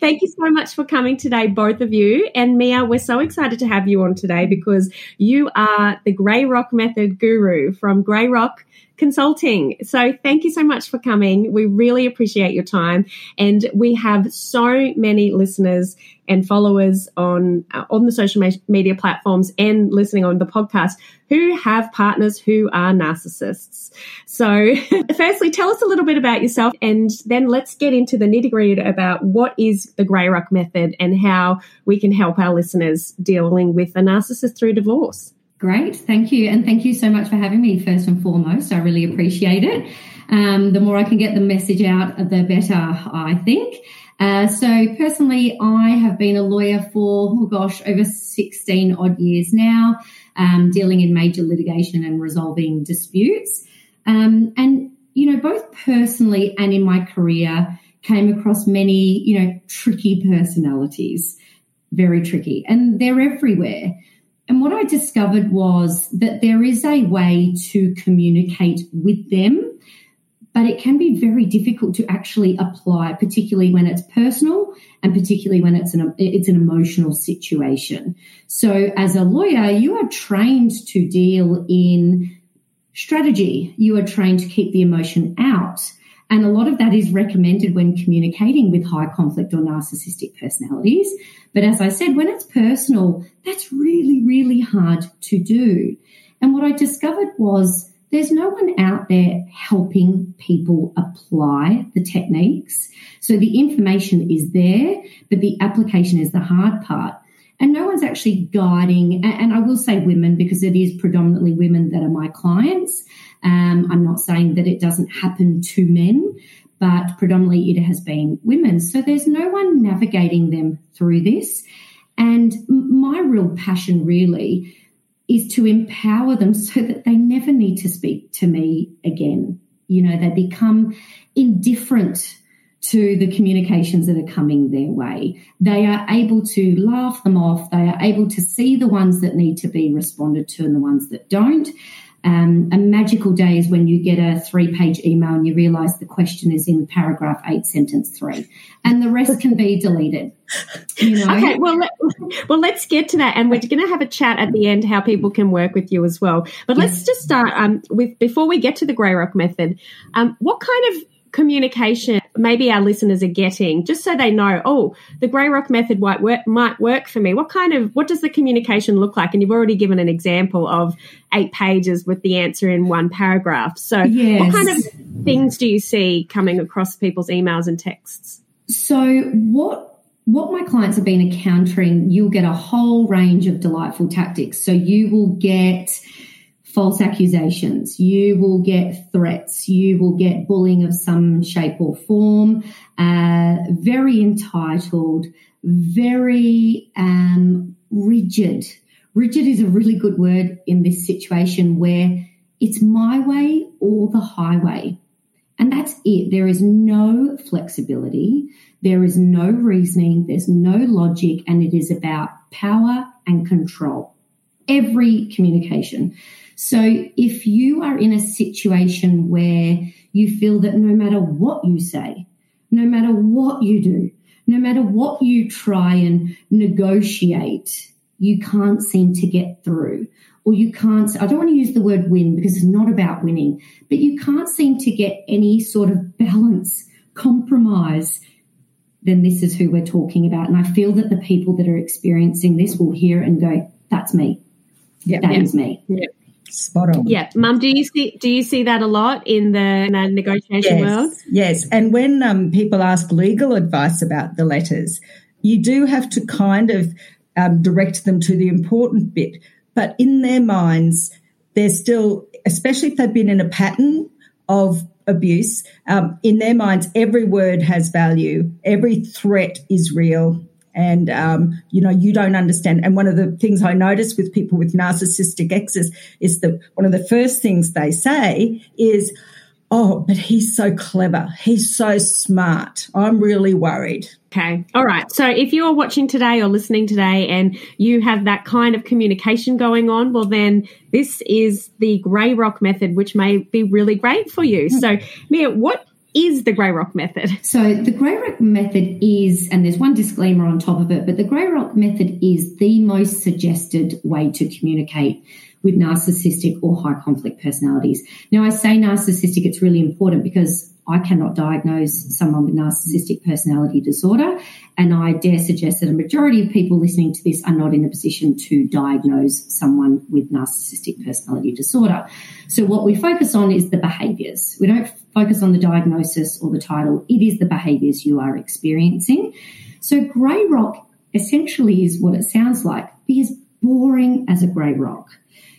Thank you so much for coming today, both of you. And Mia, we're so excited to have you on today because you are the Grey Rock Method guru from Grey Rock Consulting. So thank you so much for coming. We really appreciate your time. And we have so many listeners and followers on uh, on the social media platforms and listening on the podcast who have partners who are narcissists. So, firstly, tell us a little bit about yourself, and then let's get into the nitty gritty about what is the Grey Rock method and how we can help our listeners dealing with a narcissist through divorce. Great, thank you, and thank you so much for having me. First and foremost, I really appreciate it. Um, the more I can get the message out, the better, I think. Uh, so personally, I have been a lawyer for, oh gosh, over 16 odd years now, um, dealing in major litigation and resolving disputes. Um, and, you know, both personally and in my career, came across many, you know, tricky personalities, very tricky, and they're everywhere. And what I discovered was that there is a way to communicate with them but it can be very difficult to actually apply, particularly when it's personal and particularly when it's an it's an emotional situation. So, as a lawyer, you are trained to deal in strategy. You are trained to keep the emotion out. And a lot of that is recommended when communicating with high conflict or narcissistic personalities. But as I said, when it's personal, that's really, really hard to do. And what I discovered was there's no one out there helping people apply the techniques. So the information is there, but the application is the hard part. And no one's actually guiding, and I will say women because it is predominantly women that are my clients. Um, I'm not saying that it doesn't happen to men, but predominantly it has been women. So there's no one navigating them through this. And my real passion really is to empower them so that they never need to speak to me again. You know, they become indifferent to the communications that are coming their way. They are able to laugh them off. They are able to see the ones that need to be responded to and the ones that don't. Um, a magical day is when you get a three page email and you realize the question is in paragraph eight, sentence three, and the rest can be deleted. You know? Okay, well, let, well, let's get to that, and we're going to have a chat at the end how people can work with you as well. But let's just start um, with before we get to the Grey Rock method. Um, what kind of communication maybe our listeners are getting just so they know oh the grey rock method might work, might work for me. What kind of what does the communication look like? And you've already given an example of eight pages with the answer in one paragraph. So yes. what kind of things do you see coming across people's emails and texts? So what what my clients have been encountering you'll get a whole range of delightful tactics. So you will get false accusations. You will get threats. You will get bullying of some shape or form. Uh, very entitled, very um, rigid. Rigid is a really good word in this situation where it's my way or the highway. And that's it. There is no flexibility. There is no reasoning. There's no logic. And it is about power and control. Every communication. So if you are in a situation where you feel that no matter what you say, no matter what you do, no matter what you try and negotiate, you can't seem to get through. Or you can't, I don't want to use the word win because it's not about winning, but you can't seem to get any sort of balance, compromise, then this is who we're talking about. And I feel that the people that are experiencing this will hear and go, that's me. Yeah, that yeah. is me. Yeah. Spot on. Yeah, Mum, do you see do you see that a lot in the, in the negotiation yes, world? Yes, and when um, people ask legal advice about the letters, you do have to kind of um, direct them to the important bit. But in their minds, they're still, especially if they've been in a pattern of abuse, um, in their minds, every word has value, every threat is real, and um, you know you don't understand. And one of the things i notice with people with narcissistic exes is that one of the first things they say is oh but he's so clever. He's so smart. I'm really worried. Okay. All right. So if you're watching today or listening today and you have that kind of communication going on well then this is the grey rock method which may be really great for you. Hmm. so mia what is the Grey Rock method? So, the Grey Rock method is, and there's one disclaimer on top of it, but the Grey Rock method is the most suggested way to communicate with narcissistic or high conflict personalities. Now, I say narcissistic, it's really important because I cannot diagnose someone with narcissistic personality disorder. And I dare suggest that a majority of people listening to this are not in a position to diagnose someone with narcissistic personality disorder. So, what we focus on is the behaviors. We don't focus on the diagnosis or the title, it is the behaviors you are experiencing. So, grey rock essentially is what it sounds like. Be as boring as a grey rock.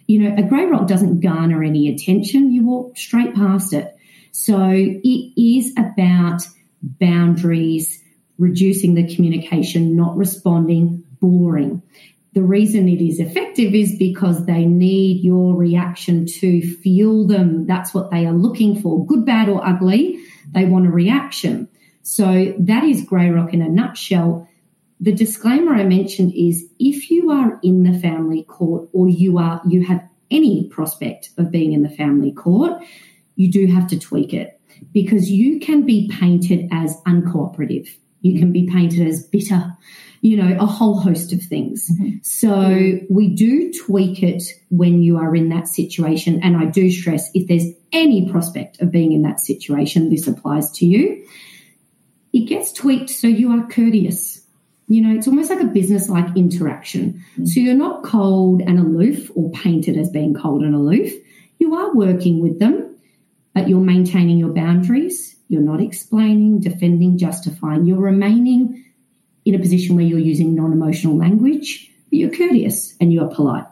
You know, a grey rock doesn't garner any attention, you walk straight past it. So it is about boundaries, reducing the communication, not responding, boring. The reason it is effective is because they need your reaction to fuel them. That's what they are looking for, good, bad, or ugly. They want a reaction. So that is Grey Rock in a nutshell. The disclaimer I mentioned is if you are in the family court or you are you have any prospect of being in the family court, you do have to tweak it because you can be painted as uncooperative. You can be painted as bitter, you know, a whole host of things. Mm-hmm. So we do tweak it when you are in that situation. And I do stress if there's any prospect of being in that situation, this applies to you. It gets tweaked so you are courteous. You know, it's almost like a business like interaction. Mm-hmm. So you're not cold and aloof or painted as being cold and aloof. You are working with them but you're maintaining your boundaries. You're not explaining, defending, justifying. You're remaining in a position where you're using non emotional language, but you're courteous and you're polite.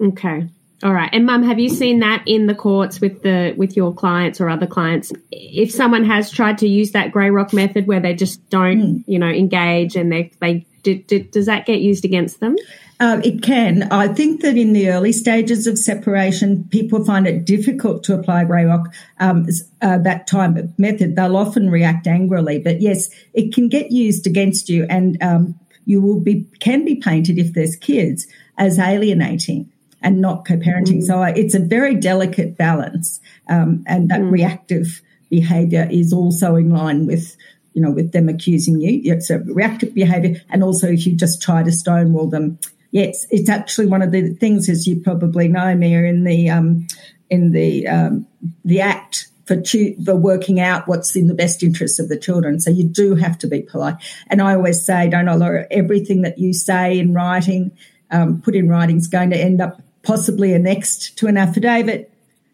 Okay. All right. And mum, have you seen that in the courts with the with your clients or other clients? If someone has tried to use that grey rock method where they just don't, mm. you know, engage and they they does that get used against them? Um, it can. I think that in the early stages of separation, people find it difficult to apply grey rock um, uh, that type of method. They'll often react angrily, but yes, it can get used against you, and um, you will be can be painted if there's kids as alienating and not co-parenting. Mm. So it's a very delicate balance, um, and that mm. reactive behaviour is also in line with you know, with them accusing you. It's a reactive behavior. And also if you just try to stonewall them, yes, it's actually one of the things, as you probably know, Mia, in the um, in the um, the act for cho- for working out what's in the best interest of the children. So you do have to be polite. And I always say, don't allow everything that you say in writing, um, put in writing, is going to end up possibly annexed to an affidavit,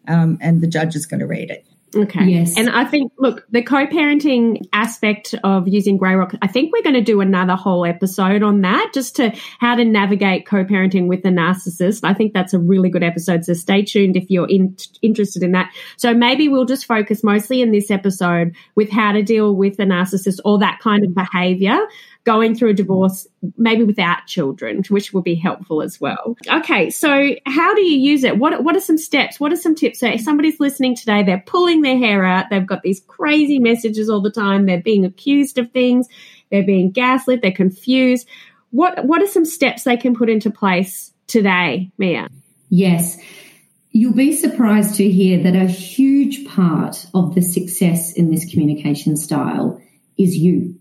um, and the judge is going to read it. Okay. Yes. And I think, look, the co parenting aspect of using Grey Rock, I think we're going to do another whole episode on that, just to how to navigate co parenting with a narcissist. I think that's a really good episode. So stay tuned if you're in, interested in that. So maybe we'll just focus mostly in this episode with how to deal with a narcissist or that kind of behavior going through a divorce, maybe without children, which will be helpful as well. Okay, so how do you use it? What what are some steps? What are some tips? So if somebody's listening today, they're pulling their hair out, they've got these crazy messages all the time, they're being accused of things, they're being gaslit, they're confused. What what are some steps they can put into place today, Mia? Yes. You'll be surprised to hear that a huge part of the success in this communication style is you.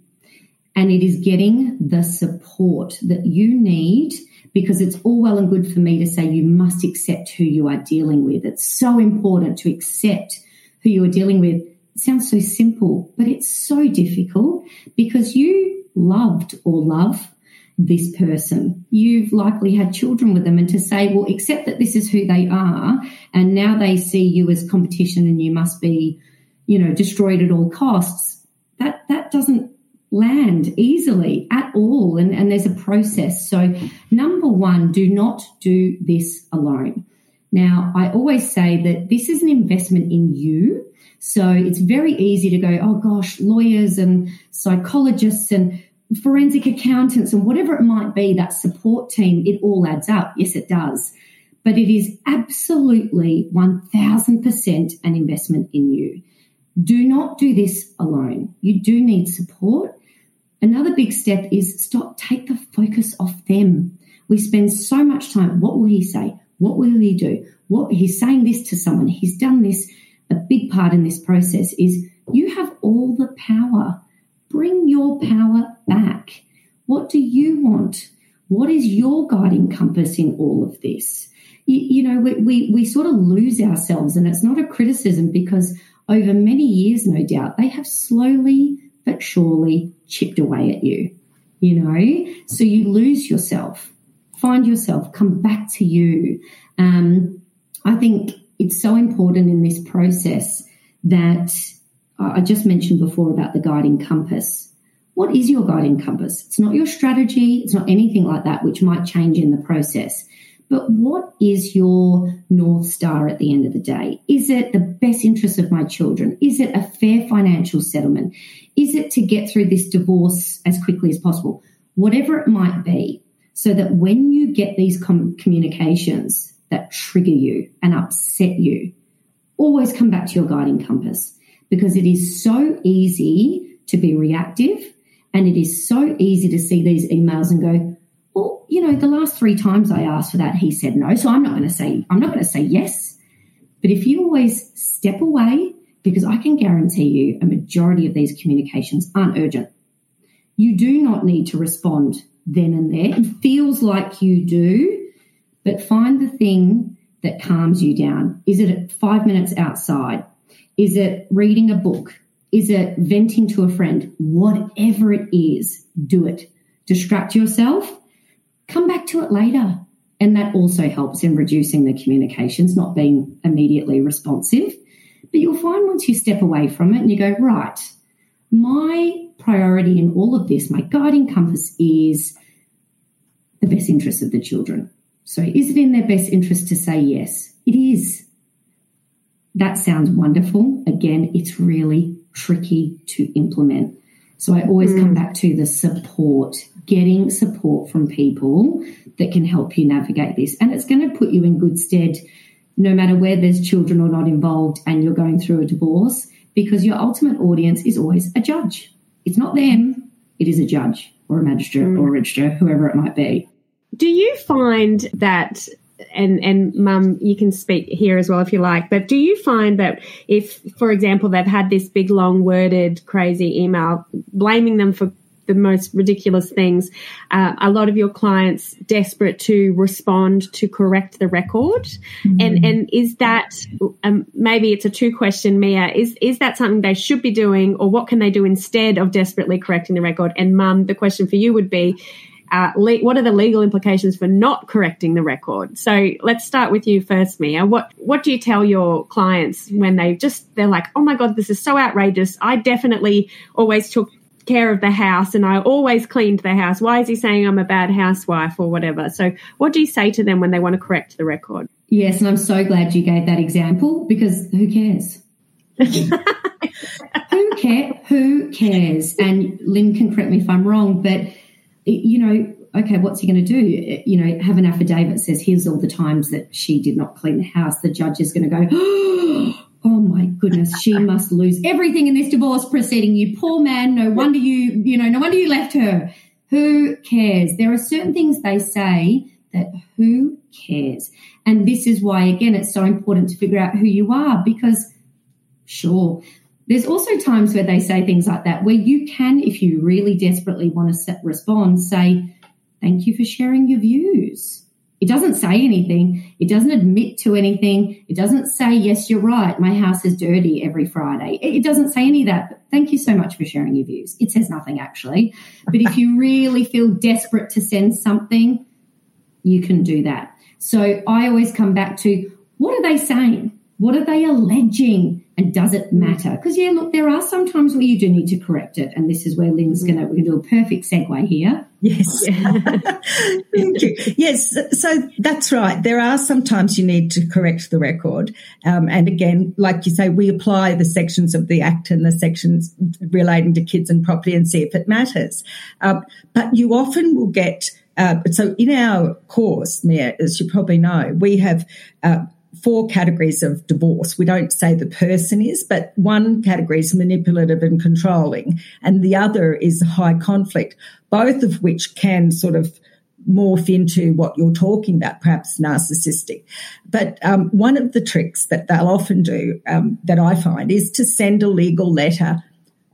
And it is getting the support that you need because it's all well and good for me to say you must accept who you are dealing with. It's so important to accept who you are dealing with. It sounds so simple, but it's so difficult because you loved or love this person. You've likely had children with them, and to say, well, accept that this is who they are, and now they see you as competition and you must be, you know, destroyed at all costs. That that doesn't land easily at all. And, and there's a process. So, number one, do not do this alone. Now, I always say that this is an investment in you. So it's very easy to go, oh gosh, lawyers and psychologists and forensic accountants and whatever it might be, that support team, it all adds up. Yes, it does. But it is absolutely 1000% an investment in you. Do not do this alone. You do need support. Another big step is stop, take the focus off them. We spend so much time. What will he say? What will he do? What he's saying this to someone. He's done this. A big part in this process is you have all the power. Bring your power back. What do you want? What is your guiding compass in all of this? You, you know, we, we, we sort of lose ourselves, and it's not a criticism because over many years, no doubt, they have slowly but surely chipped away at you, you know? So you lose yourself, find yourself, come back to you. Um, I think it's so important in this process that I just mentioned before about the guiding compass. What is your guiding compass? It's not your strategy, it's not anything like that, which might change in the process. But what is your North Star at the end of the day? Is it the best interest of my children? Is it a fair financial settlement? Is it to get through this divorce as quickly as possible? Whatever it might be, so that when you get these com- communications that trigger you and upset you, always come back to your guiding compass because it is so easy to be reactive and it is so easy to see these emails and go, you know, the last three times I asked for that, he said no. So I'm not going to say, I'm not going to say yes. But if you always step away, because I can guarantee you a majority of these communications aren't urgent. You do not need to respond then and there. It feels like you do, but find the thing that calms you down. Is it five minutes outside? Is it reading a book? Is it venting to a friend? Whatever it is, do it. Distract yourself come back to it later. And that also helps in reducing the communications, not being immediately responsive. But you'll find once you step away from it and you go, right, my priority in all of this, my guiding compass is the best interest of the children. So is it in their best interest to say yes? It is. That sounds wonderful. Again, it's really tricky to implement. So I always mm. come back to the support getting support from people that can help you navigate this. And it's going to put you in good stead no matter where there's children or not involved and you're going through a divorce because your ultimate audience is always a judge. It's not them, it is a judge or a magistrate mm. or a registrar, whoever it might be. Do you find that and and mum you can speak here as well if you like but do you find that if for example they've had this big long worded crazy email blaming them for the most ridiculous things. Uh, a lot of your clients desperate to respond to correct the record, mm-hmm. and and is that um, maybe it's a two question, Mia? Is is that something they should be doing, or what can they do instead of desperately correcting the record? And Mum, the question for you would be. Uh, le- what are the legal implications for not correcting the record? So let's start with you first, Mia. What what do you tell your clients when they just they're like, oh my god, this is so outrageous. I definitely always took care of the house and I always cleaned the house. Why is he saying I'm a bad housewife or whatever? So, what do you say to them when they want to correct the record? Yes, and I'm so glad you gave that example because who cares? who care? Who cares? And Lyn can correct me if I'm wrong, but you know, okay, what's he going to do? You know, have an affidavit says here's all the times that she did not clean the house. The judge is going to go. Oh, Oh my goodness, she must lose everything in this divorce proceeding. You poor man, no wonder you, you know, no wonder you left her. Who cares? There are certain things they say that who cares? And this is why, again, it's so important to figure out who you are because, sure, there's also times where they say things like that where you can, if you really desperately want to respond, say, Thank you for sharing your views it doesn't say anything. It doesn't admit to anything. It doesn't say, yes, you're right. My house is dirty every Friday. It doesn't say any of that. Thank you so much for sharing your views. It says nothing actually. But if you really feel desperate to send something, you can do that. So I always come back to what are they saying? What are they alleging? And does it matter? Because yeah, look, there are some times where you do need to correct it, and this is where Lyn's going to we can do a perfect segue here. Yes, thank you. Yes, so that's right. There are sometimes you need to correct the record, um, and again, like you say, we apply the sections of the Act and the sections relating to kids and property and see if it matters. Um, but you often will get. Uh, so in our course, Mia, as you probably know, we have uh, four categories of divorce. We don't say the person is, but one category is manipulative and controlling, and the other is high conflict, both of which can sort of morph into what you're talking about, perhaps narcissistic. But um, one of the tricks that they'll often do, um, that I find, is to send a legal letter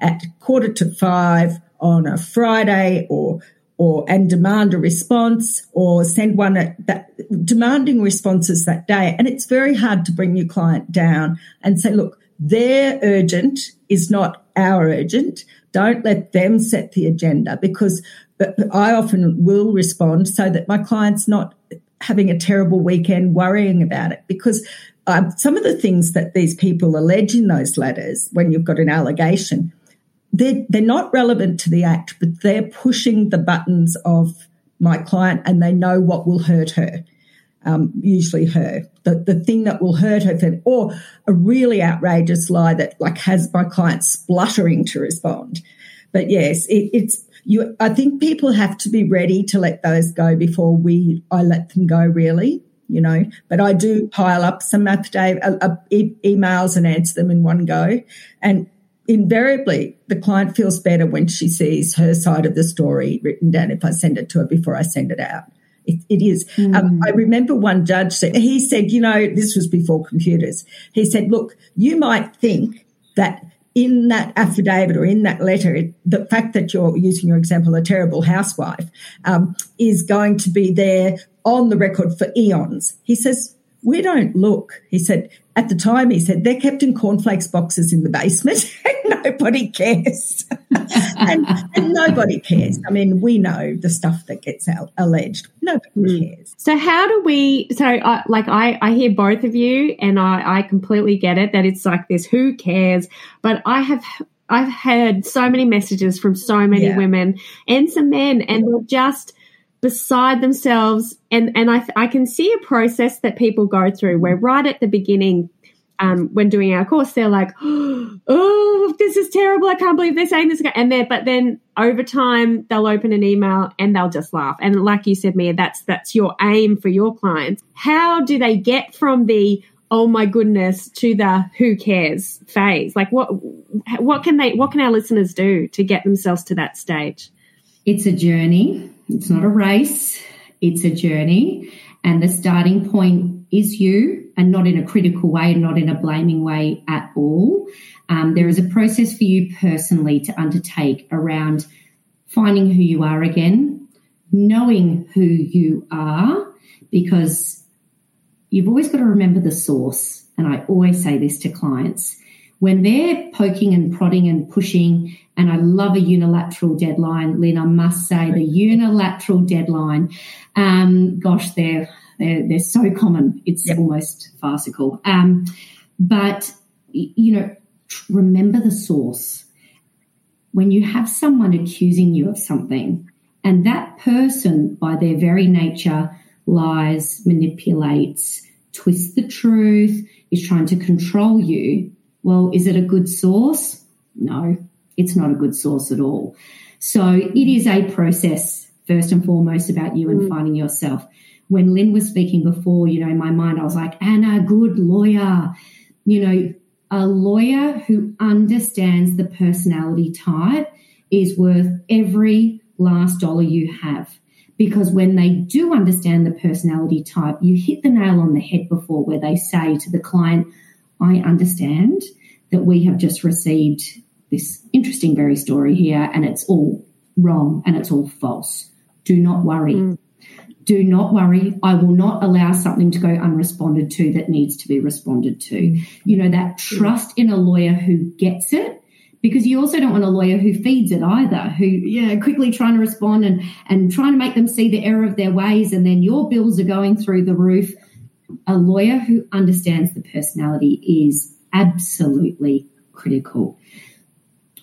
at quarter to five on a Friday or or and demand a response or send one at that demanding responses that day. And it's very hard to bring your client down and say, look, their urgent is not our urgent. Don't let them set the agenda because I often will respond so that my client's not having a terrible weekend worrying about it because um, some of the things that these people allege in those letters when you've got an allegation they're, they're not relevant to the act, but they're pushing the buttons of my client and they know what will hurt her. Um, usually her, the, the thing that will hurt her, or a really outrageous lie that like has my client spluttering to respond. But yes, it, it's you. I think people have to be ready to let those go before we. I let them go really, you know. But I do pile up some affidavit uh, uh, e- emails and answer them in one go, and invariably the client feels better when she sees her side of the story written down if I send it to her before I send it out. it, it is. Mm. Um, I remember one judge said, he said, you know, this was before computers. He said, look, you might think that in that affidavit or in that letter, it, the fact that you're using your example, a terrible housewife, um, is going to be there on the record for eons. He says, we don't look. He said, at the time, he said, they're kept in cornflakes boxes in the basement and nobody cares. and, and, nobody cares. I mean, we know the stuff that gets out, alleged. Nobody mm. cares. So, how do we? So, uh, like, I, I hear both of you and I, I completely get it that it's like this who cares? But I have I've had so many messages from so many yeah. women and some men, and they're just beside themselves. And and I I can see a process that people go through. Where right at the beginning um, when doing our course they're like oh this is terrible. I can't believe they're saying this and then but then over time they'll open an email and they'll just laugh. And like you said Mia that's that's your aim for your clients. How do they get from the oh my goodness to the who cares? phase? Like what what can they what can our listeners do to get themselves to that stage? It's a journey it's not a race, it's a journey. And the starting point is you, and not in a critical way, and not in a blaming way at all. Um, there is a process for you personally to undertake around finding who you are again, knowing who you are, because you've always got to remember the source. And I always say this to clients when they're poking and prodding and pushing, and I love a unilateral deadline, Lyn, I must say the unilateral deadline, um, gosh, they're, they're, they're so common. It's yep. almost farcical. Um, but, you know, remember the source. When you have someone accusing you of something, and that person, by their very nature, lies, manipulates, twists the truth, is trying to control you, well, is it a good source? No, it's not a good source at all. So it is a process, first and foremost, about you and mm. finding yourself. When Lyn was speaking before, you know, in my mind, I was like, Anna, a good lawyer. You know, a lawyer who understands the personality type is worth every last dollar you have. Because when they do understand the personality type, you hit the nail on the head before where they say to the client, I understand that we have just received this interesting very story here and it's all wrong and it's all false. Do not worry. Mm. Do not worry. I will not allow something to go unresponded to that needs to be responded to. Mm. You know, that trust in a lawyer who gets it because you also don't want a lawyer who feeds it either, who, yeah, quickly trying to respond and, and trying to make them see the error of their ways. And then your bills are going through the roof a lawyer who understands the personality is absolutely critical.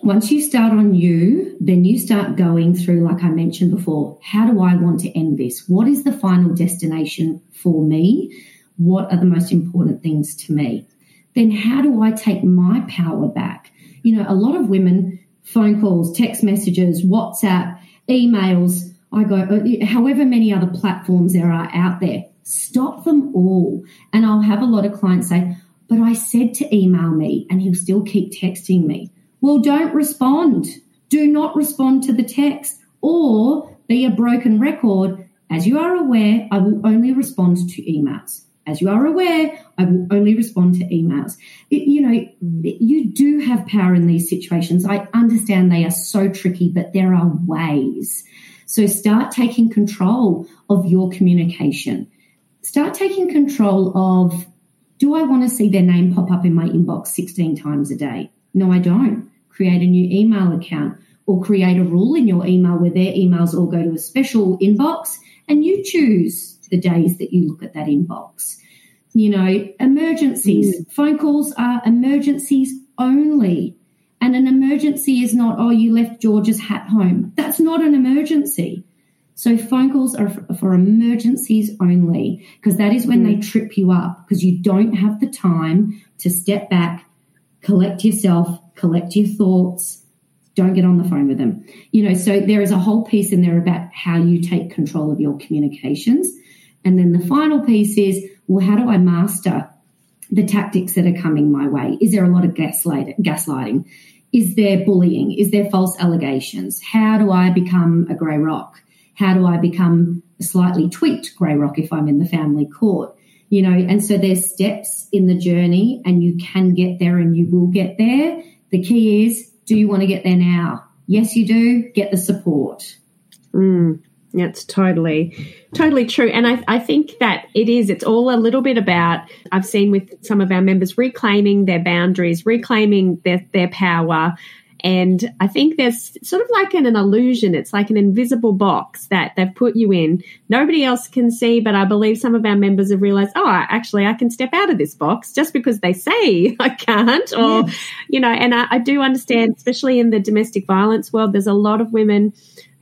Once you start on you, then you start going through, like I mentioned before, how do I want to end this? What is the final destination for me? What are the most important things to me? Then how do I take my power back? You know, a lot of women, phone calls, text messages, WhatsApp, emails, I go, uh, however many other platforms there are out there, stop them all. And I'll have a lot of clients say, but I said to email me and he'll still keep texting me. Well, don't respond. Do not respond to the text or be a broken record. As you are aware, I will only respond to emails. As you are aware, I will only respond to emails. It, you know, you do have power in these situations. I understand they are so tricky, but there are ways. So start taking control of your communication. Start taking control of do I want to see their name pop up in my inbox 16 times a day? No, I don't create a new email account or create a rule in your email where their emails all go to a special inbox and you choose the days that you look at that inbox. You know, emergencies, mm. phone calls are emergencies only. And an emergency is not, oh, you left George's hat home. That's not an emergency. So phone calls are for, emergencies only because that is when mm. they trip you up because you don't have the time to step back, collect yourself, collect your thoughts, don't get on the phone with them. You know, so there is a whole piece in there about how you take control of your communications. And then the final piece is, well, how do I master the tactics that are coming my way? Is there a lot of gaslight, gaslighting? Is there bullying? Is there false allegations? How do I become a grey rock? How do I become a slightly tweaked grey rock if I'm in the family court? You know, and so there's steps in the journey and you can get there and you will get there the key is do you want to get there now? Yes, you do. Get the support. Mm, that's totally, totally true. And I, I think that it is, it's all a little bit about, I've seen with some of our members reclaiming their boundaries, reclaiming their, their power, and I think there's sort of like an, an, illusion. It's like an invisible box that they've put you in. Nobody else can see, but I believe some of our members have realized, oh, actually, I can step out of this box just because they say I can't. Or, yes. you know, and I, I do understand, especially in the domestic violence world, there's a lot of women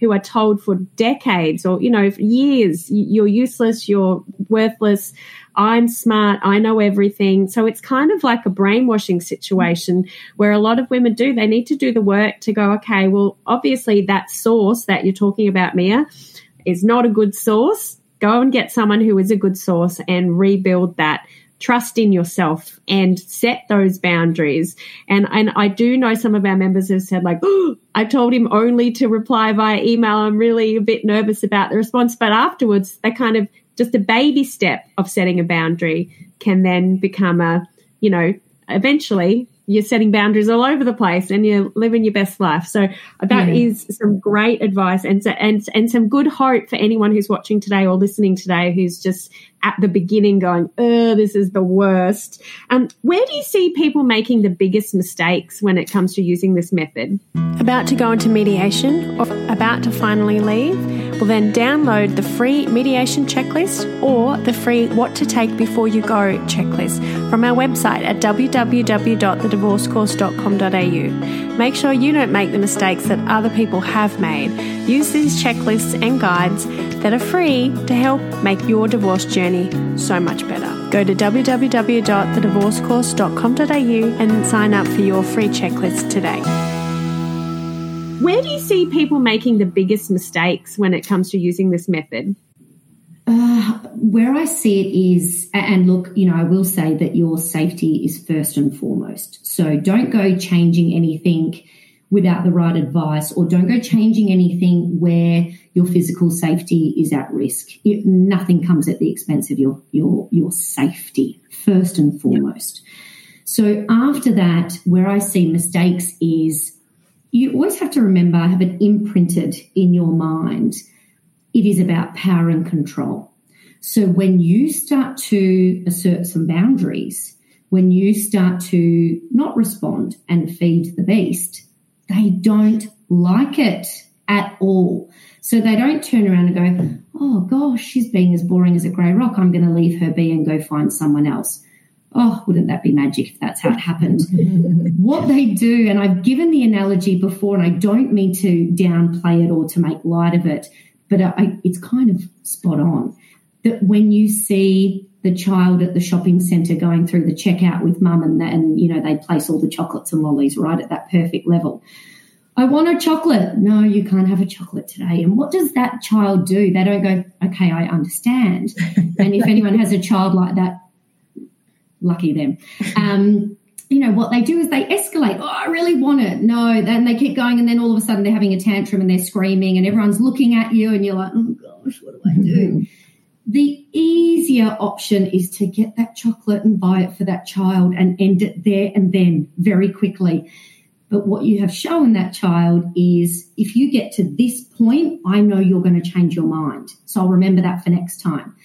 who are told for decades or, you know, years, you're useless, you're worthless. I'm smart, I know everything. So it's kind of like a brainwashing situation where a lot of women do. They need to do the work to go, okay, well, obviously that source that you're talking about, Mia, is not a good source. Go and get someone who is a good source and rebuild that trust in yourself and set those boundaries. And and I do know some of our members have said like, oh, I told him only to reply via email. I'm really a bit nervous about the response, but afterwards they kind of just a baby step of setting a boundary can then become a, you know, eventually you're setting boundaries all over the place and you're living your best life. So that yeah. is some great advice and and and some good hope for anyone who's watching today or listening today who's just at the beginning going, "Oh, this is the worst." Um, where do you see people making the biggest mistakes when it comes to using this method? About to go into mediation or about to finally leave? Well, then download the free mediation checklist or the free What to Take Before You Go checklist from our website at www.thedivorcecourse.com.au. Make sure you don't make the mistakes that other people have made. Use these checklists and guides that are free to help make your divorce journey so much better. Go to www.thedivorcecourse.com.au and sign up for your free checklist today. Where do you see people making the biggest mistakes when it comes to using this method? Uh, where I see it is, and look, you know, I will say that your safety is first and foremost. So don't go changing anything without the right advice, or don't go changing anything where your physical safety is at risk. It, nothing comes at the expense of your your your safety first and foremost. So after that, where I see mistakes is you always have to remember, have it imprinted in your mind. It is about power and control. So when you start to assert some boundaries, when you start to not respond and feed the beast, they don't like it at all. So they don't turn around and go, oh gosh, she's being as boring as a grey rock. I'm going to leave her be and go find someone else. Oh, wouldn't that be magic if that's how it happened? what they do, and I've given the analogy before, and I don't mean to downplay it or to make light of it, but I, it's kind of spot on that when you see the child at the shopping centre going through the checkout with mum and, and you know they place all the chocolates and lollies right at that perfect level I want a chocolate. No, you can't have a chocolate today. And what does that child do? They don't go, okay, I understand. and if anyone has a child like that, lucky them. Um, you know, what they do is they escalate. Oh, I really want it. No, then they keep going. And then all of a sudden they're having a tantrum and they're screaming and everyone's looking at you and you're like, oh gosh, what do I do? Mm-hmm. The easier option is to get that chocolate and buy it for that child and end it there and then very quickly but what you have shown that child is if you get to this point, I know you're going to change your mind. So I'll remember that for next time.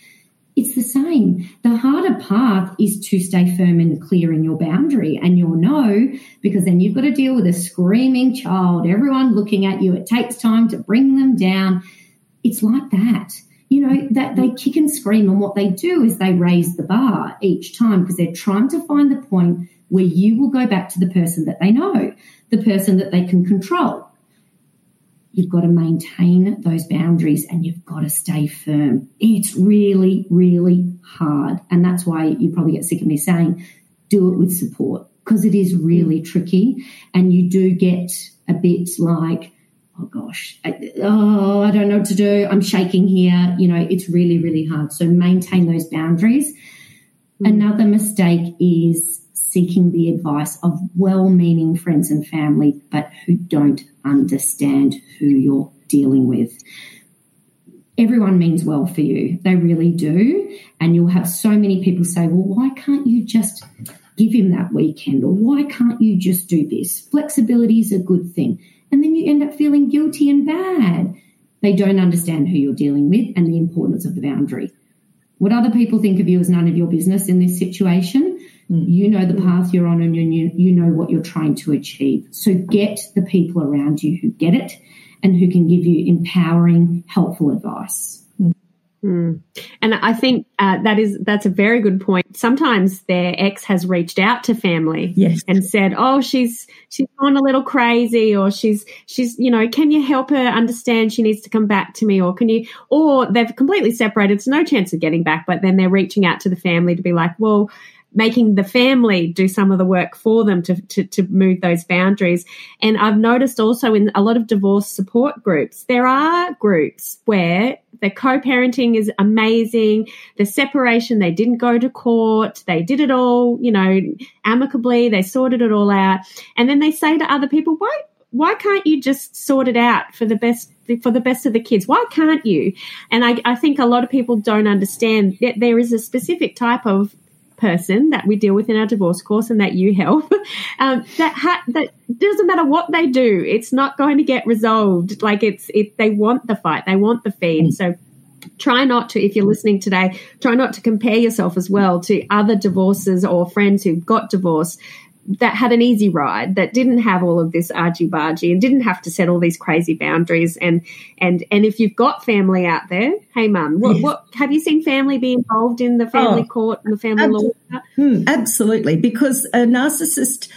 It's the same. The harder path is to stay firm and clear in your boundary and your no, because then you've got to deal with a screaming child, everyone looking at you. It takes time to bring them down. It's like that. You know, that they kick and scream, and what they do is they raise the bar each time because they're trying to find the point where you will go back to the person that they know the person that they can control. You've got to maintain those boundaries and you've got to stay firm. It's really, really hard. And that's why you probably get sick of me saying, do it with support because it is really tricky. And you do get a bit like, oh gosh, I, oh, I don't know what to do. I'm shaking here. You know, it's really, really hard. So maintain those boundaries. Mm. Another mistake is seeking the advice of well meaning friends and family, but who don't understand who you're dealing with. Everyone means well for you, they really do. And you'll have so many people say, Well, why can't you just give him that weekend? Or why can't you just do this? Flexibility is a good thing. And then you end up feeling guilty and bad. They don't understand who you're dealing with and the importance of the boundary. What other people think of you is none of your business in this situation. Mm. You know the path you're on and you, you know what you're trying to achieve. So get the people around you who get it and who can give you empowering, helpful advice. Mm. And I think uh, that is that's a very good point. Sometimes their ex has reached out to family yes. and said, "Oh, she's she's gone a little crazy, or she's she's you know, can you help her understand she needs to come back to me, or can you?" Or they've completely separated, so no chance of getting back. But then they're reaching out to the family to be like, "Well, making the family do some of the work for them to, to, to, move those boundaries. And I've noticed also in a lot of divorce support groups, there are groups where the co-parenting is amazing. The separation, they didn't go to court. They did it all, you know, amicably. They sorted it all out. And then they say to other people, why, why can't you just sort it out for the best for the best of the kids why can't you and I, I, think a lot of people don't understand that there is a specific type of person that we deal with in our divorce course and that you help um, that ha- that doesn't matter what they do it's not going to get resolved like it's it they want the fight they want the feed mm. so try not to if you're listening today try not to compare yourself as well to other divorces or friends who've got divorced that had an easy ride that didn't have all of this argy bargy and didn't have to set all these crazy boundaries and and and if you've got family out there hey mum what, yes. what have you seen family be involved in the family oh, court and the family absolutely. law hmm, absolutely because a narcissist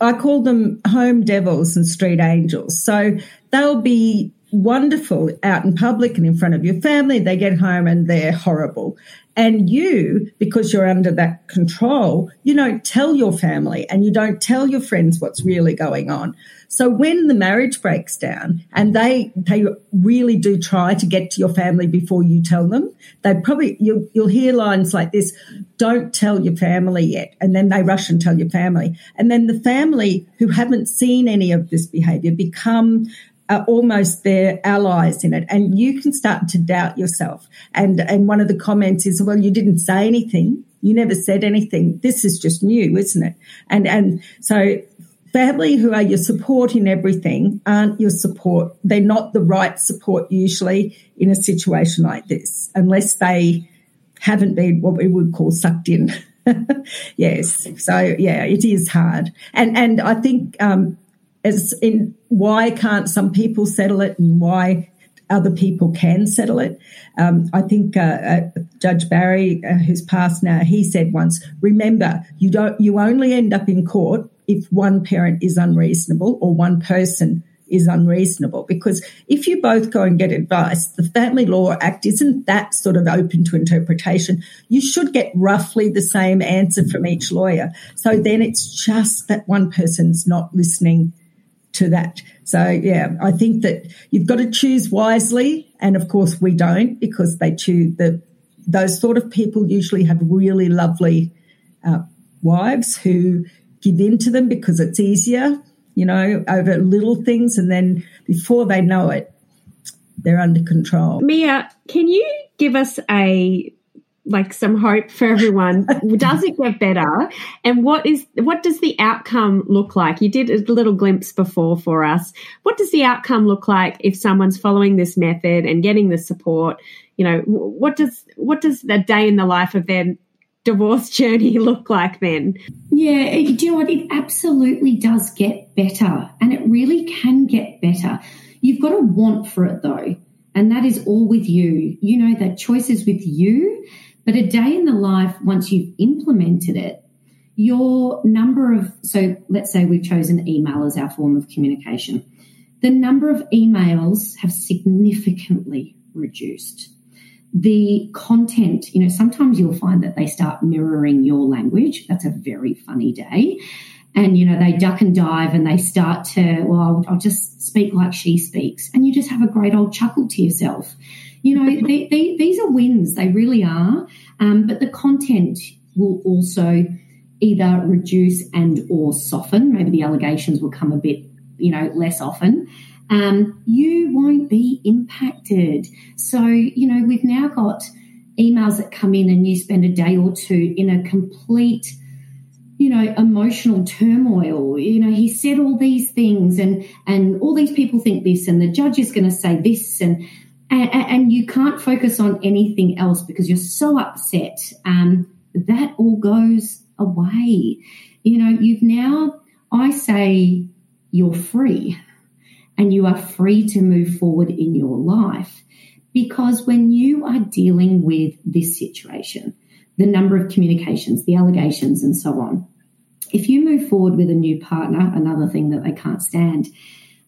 i call them home devils and street angels so they'll be wonderful out in public and in front of your family they get home and they're horrible and you, because you're under that control, you don't tell your family and you don't tell your friends what's really going on. So when the marriage breaks down and they, they really do try to get to your family before you tell them, they probably, you'll, you'll hear lines like this, don't tell your family yet. And then they rush and tell your family. And then the family who haven't seen any of this behavior become are almost their allies in it. And you can start to doubt yourself. And and one of the comments is well you didn't say anything. You never said anything. This is just new isn't it? And and so family who are your support in everything aren't your support. They're not the right support usually in a situation like this unless they haven't been what we would call sucked in. Yes. So yeah it is hard. And and i think um as in why can't some people settle it and why other people can settle it. Um, I think uh, uh, Judge Barry, uh, who's passed now, he said once, "Remember, you don't. You only end up in court if one parent is unreasonable or one person." is unreasonable because if you both go and get advice, the Family Law Act isn't that sort of open to interpretation. You should get roughly the same answer from each lawyer. So then it's just that one person's not listening to that. So yeah, I think that you've got to choose wisely, and of course we don't because they choose the those sort of people usually have really lovely uh, wives who give in to them because it's easier, you know, over little things, and then before they know it, they're under control. Mia, can you give us a like some hope for everyone. Does it get better? And what is what does the outcome look like? You did a little glimpse before for us. What does the outcome look like if someone's following this method and getting the support? You know what does what does the day in the life of their divorce journey look like then? Yeah eh, do you know what? It absolutely does get better and it really can get better. You've got to want for it though and that is all with you you know that choice is with you but a day in the life, once you've implemented it, your number of, so let's say we've chosen email as our form of communication, the number of emails have significantly reduced. The content, you know, sometimes you'll find that they start mirroring your language. That's a very funny day. And, you know, they duck and dive and they start to, well, I'll, I'll just speak like she speaks. And you just have a great old chuckle to yourself you know, they, they, these are wins, they really are. Um, but the content will also either reduce and or soften. Maybe the allegations will come a bit, you know, less often. Um, you won't be impacted. So, you know, we've now got emails that come in and you spend a day or two in a complete you know emotional turmoil you know he said all these things and and all these people think this and the judge is going to say this and and, and, you can't focus on anything else because you're so upset. Um, that all goes away. You know, you've now, I say, you're free and you are free to move forward in your life because when you are dealing with this situation, the number of communications, the allegations, and so on, if you move forward with a new partner, another thing that they can't stand,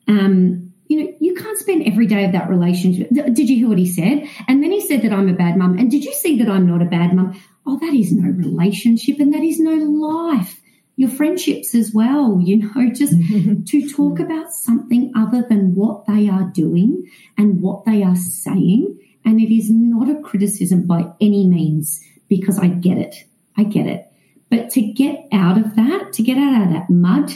um, you know, you can't spend every day of that relationship. Did you hear what he said? And then he said that I'm a bad mum. And did you see that I'm not a bad mum? Oh, that is no relationship and that is no life. Your friendships as well, you know, just to talk about something other than what they are doing and what they are saying. And it is not a criticism by any means because I get it. I get it. But to get out of that, to get out of that mud,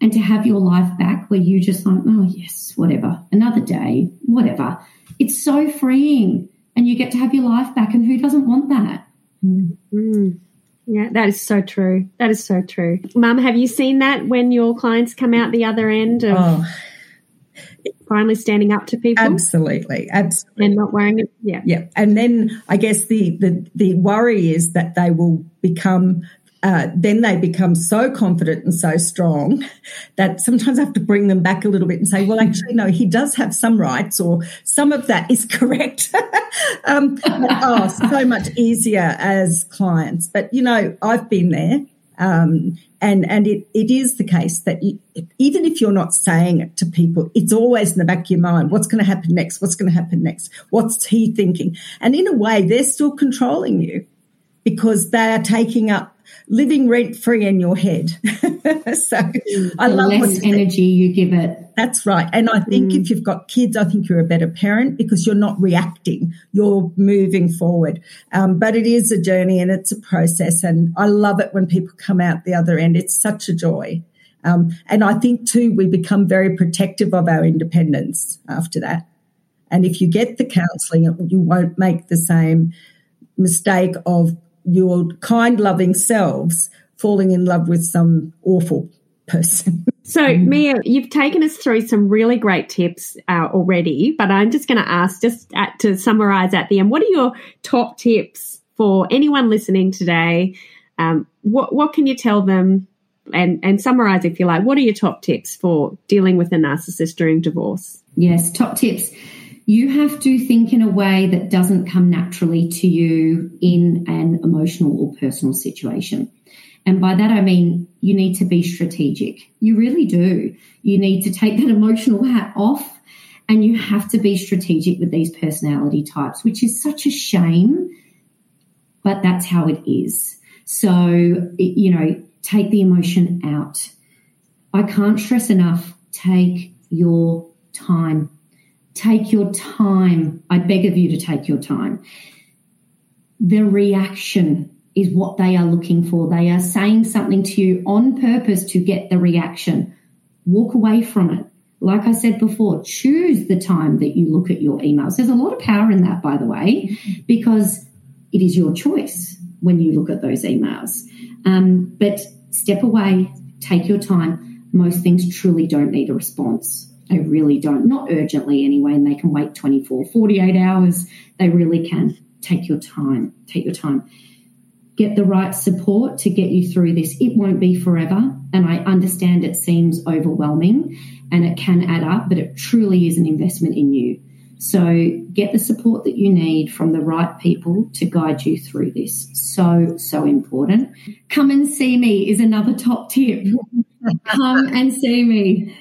and to have your life back where you just like, oh, yes, whatever, another day, whatever. It's so freeing. And you get to have your life back. And who doesn't want that? Mm-hmm. Yeah, that is so true. That is so true. Mum, have you seen that when your clients come out the other end of oh. Finally standing up to people? Absolutely. Absolutely. And not wearing it? Yeah. Yeah. And then I guess the, the, the worry is that they will become uh, then they become so confident and so strong that sometimes I have to bring them back a little bit and say, well, actually, no, he does have some rights or some of that is correct. um, oh, so much easier as clients. But, you know, I've been there. Um, and and it, it is the case that you, even if you're not saying it to people, it's always in the back of your mind. What's going to happen next? What's going to happen next? What's he thinking? And in a way, they're still controlling you because they are taking up living rent free in your head. so I love less energy you give it. That's right. And I think mm. if you've got kids, I think you're a better parent because you're not reacting. You're moving forward. Um, but it is a journey and it's a process. And I love it when people come out the other end. It's such a joy. Um, and I think too, we become very protective of our independence after that. And if you get the counselling, you won't make the same mistake of your kind, loving selves falling in love with some awful person. So, Mia, you've taken us through some really great tips uh, already, but I'm just going to ask, just at, to summarize at the end, what are your top tips for anyone listening today? Um, what what can you tell them, and and summarize if you like? What are your top tips for dealing with a narcissist during divorce? Yes, top tips you have to think in a way that doesn't come naturally to you in an emotional or personal situation. And by that, I mean you need to be strategic. You really do. You need to take that emotional hat off and you have to be strategic with these personality types, which is such a shame, but that's how it is. So, you know, take the emotion out. I can't stress enough take your time. Take your time. I beg of you to take your time. The reaction is what they are looking for. They are saying something to you on purpose to get the reaction. Walk away from it. Like I said before, choose the time that you look at your emails. There's a lot of power in that, by the way, because it is your choice when you look at those emails. Um, but step away, take your time. Most things truly don't need a response. They really don't, not urgently anyway, and they can wait 24, 48 hours. They really can. Take your time. Take your time get the right support to get you through this. It won't be forever. And I understand it seems overwhelming and it can add up, but it truly is an investment in you. So get the support that you need from the right people to guide you through this. So, so important. Come and see me is another top tip. Come and see me.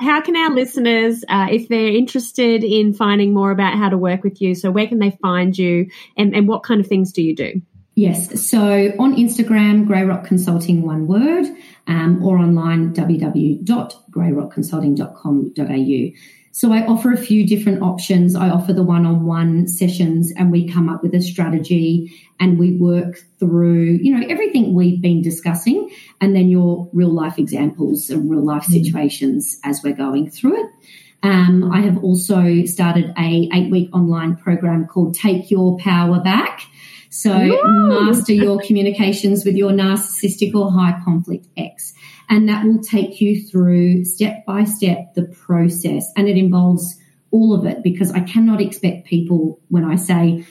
How can our listeners, uh, if they're interested in finding more about how to work with you, so where can they find you and, and what kind of things do you do? Yes. So on Instagram, Grey Rock Consulting, one word, um, or online, www.greyrockconsulting.com.au. So I offer a few different options. I offer the one-on-one sessions and we come up with a strategy and we work through, you know, everything we've been discussing and then your real life examples and real life mm. situations mm. as we're going through it. Um, I have also started a eight week online program called Take Your Power Back. So master your communications with your narcissistic or high conflict ex. And that will take you through step by step the process. And it involves all of it because I cannot expect people when I say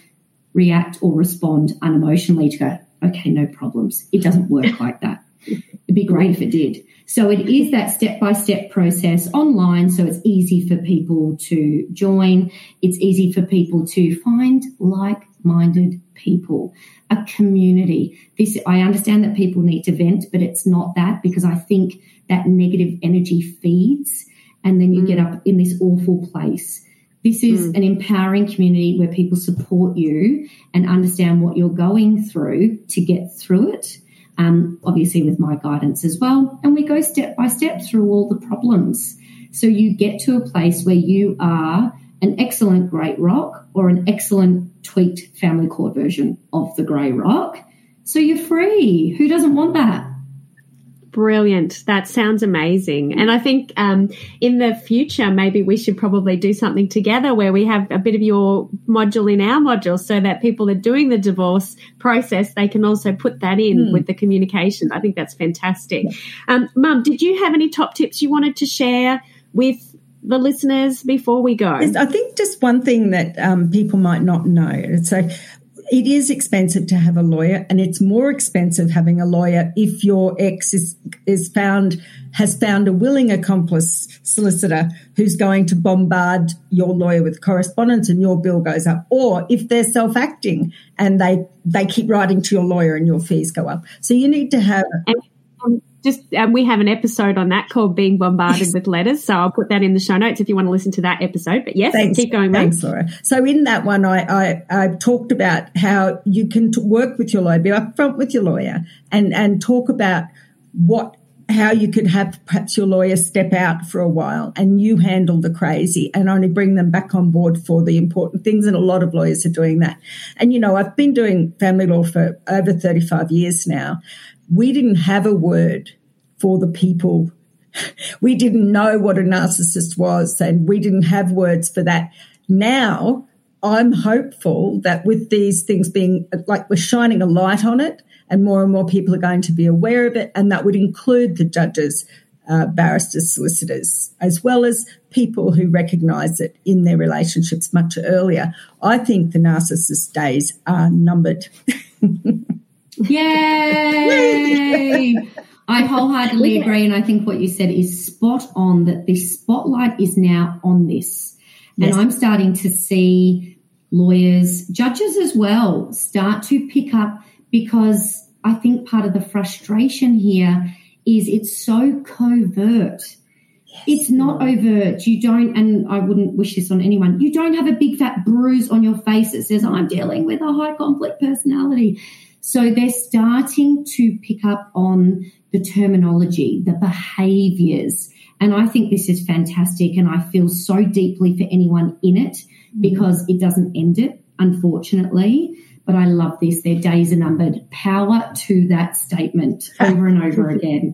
react or respond unemotionally to go, okay, no problems. It doesn't work like that. It'd be great if it did. So it is that step by step process online. So it's easy for people to join. It's easy for people to find like minded people, a community. This, I understand that people need to vent, but it's not that because I think that negative energy feeds and then you mm. get up in this awful place. This is mm. an empowering community where people support you and understand what you're going through to get through it. Um, obviously, with my guidance as well. And we go step by step through all the problems. So you get to a place where you are an excellent Grey Rock or an excellent tweaked family court version of the Grey Rock. So you're free. Who doesn't want that? Brilliant. That sounds amazing. And I think um, in the future, maybe we should probably do something together where we have a bit of your module in our module so that people are doing the divorce process, they can also put that in mm. with the communication. I think that's fantastic. Um, Mum, did you have any top tips you wanted to share with the listeners before we go? Yes, I think just one thing that um, people might not know. So it is expensive to have a lawyer, and it's more expensive having a lawyer if your ex is is found has found a willing accomplice solicitor who's going to bombard your lawyer with correspondence and your bill goes up, or if they're self acting and they they keep writing to your lawyer and your fees go up. So you need to have. And- um, just um, we have an episode on that called being bombarded yes. with letters so i'll put that in the show notes if you want to listen to that episode but yes thanks, keep going thanks mate. laura so in that one I, I i talked about how you can t- work with your lawyer be upfront with your lawyer and and talk about what how you could have perhaps your lawyer step out for a while and you handle the crazy and only bring them back on board for the important things. And a lot of lawyers are doing that. And, you know, I've been doing family law for over 35 years now we didn't have a word for the people. We didn't know what a narcissist was, and we didn't have words for that. Now, I'm hopeful that with these things being like we're shining a light on it, and more and more people are going to be aware of it, and that would include the judges, uh, barristers, solicitors, as well as people who recognise it in their relationships much earlier. I think the narcissist days are numbered. Yay! I wholeheartedly agree. And I think what you said is spot on that the spotlight is now on this. Yes. And I'm starting to see lawyers, judges as well, start to pick up because I think part of the frustration here is it's so covert. Yes. It's not overt. You don't, and I wouldn't wish this on anyone, you don't have a big fat bruise on your face that says, I'm dealing with a high conflict personality. So they're starting to pick up on the terminology, the behaviors. And I think this is fantastic. And I feel so deeply for anyone in it mm-hmm. because it doesn't end it, unfortunately. But I love this. Their days are numbered. Power to that statement over and over again.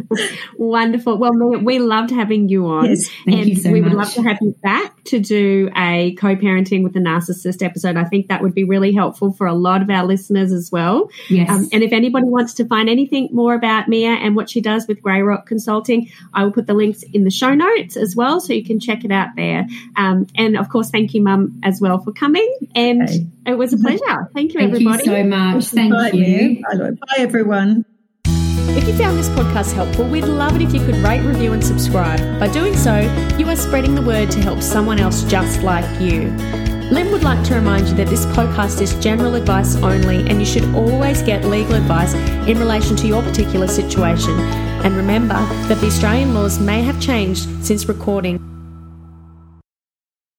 Wonderful. Well, Mia, we loved having you on. Yes, thank and you so we much. would love to have you back to do a co parenting with a narcissist episode. I think that would be really helpful for a lot of our listeners as well. Yes. Um, and if anybody wants to find anything more about Mia and what she does with Grey Rock Consulting, I will put the links in the show notes as well so you can check it out there. Um, and of course, thank you, Mum, as well for coming. And okay. it was a pleasure. Thank you, thank everybody. Thank you so much. Thank you. Bye, everyone. If you found this podcast helpful, we'd love it if you could rate, review, and subscribe. By doing so, you are spreading the word to help someone else just like you. Lyn would like to remind you that this podcast is general advice only, and you should always get legal advice in relation to your particular situation. And remember that the Australian laws may have changed since recording.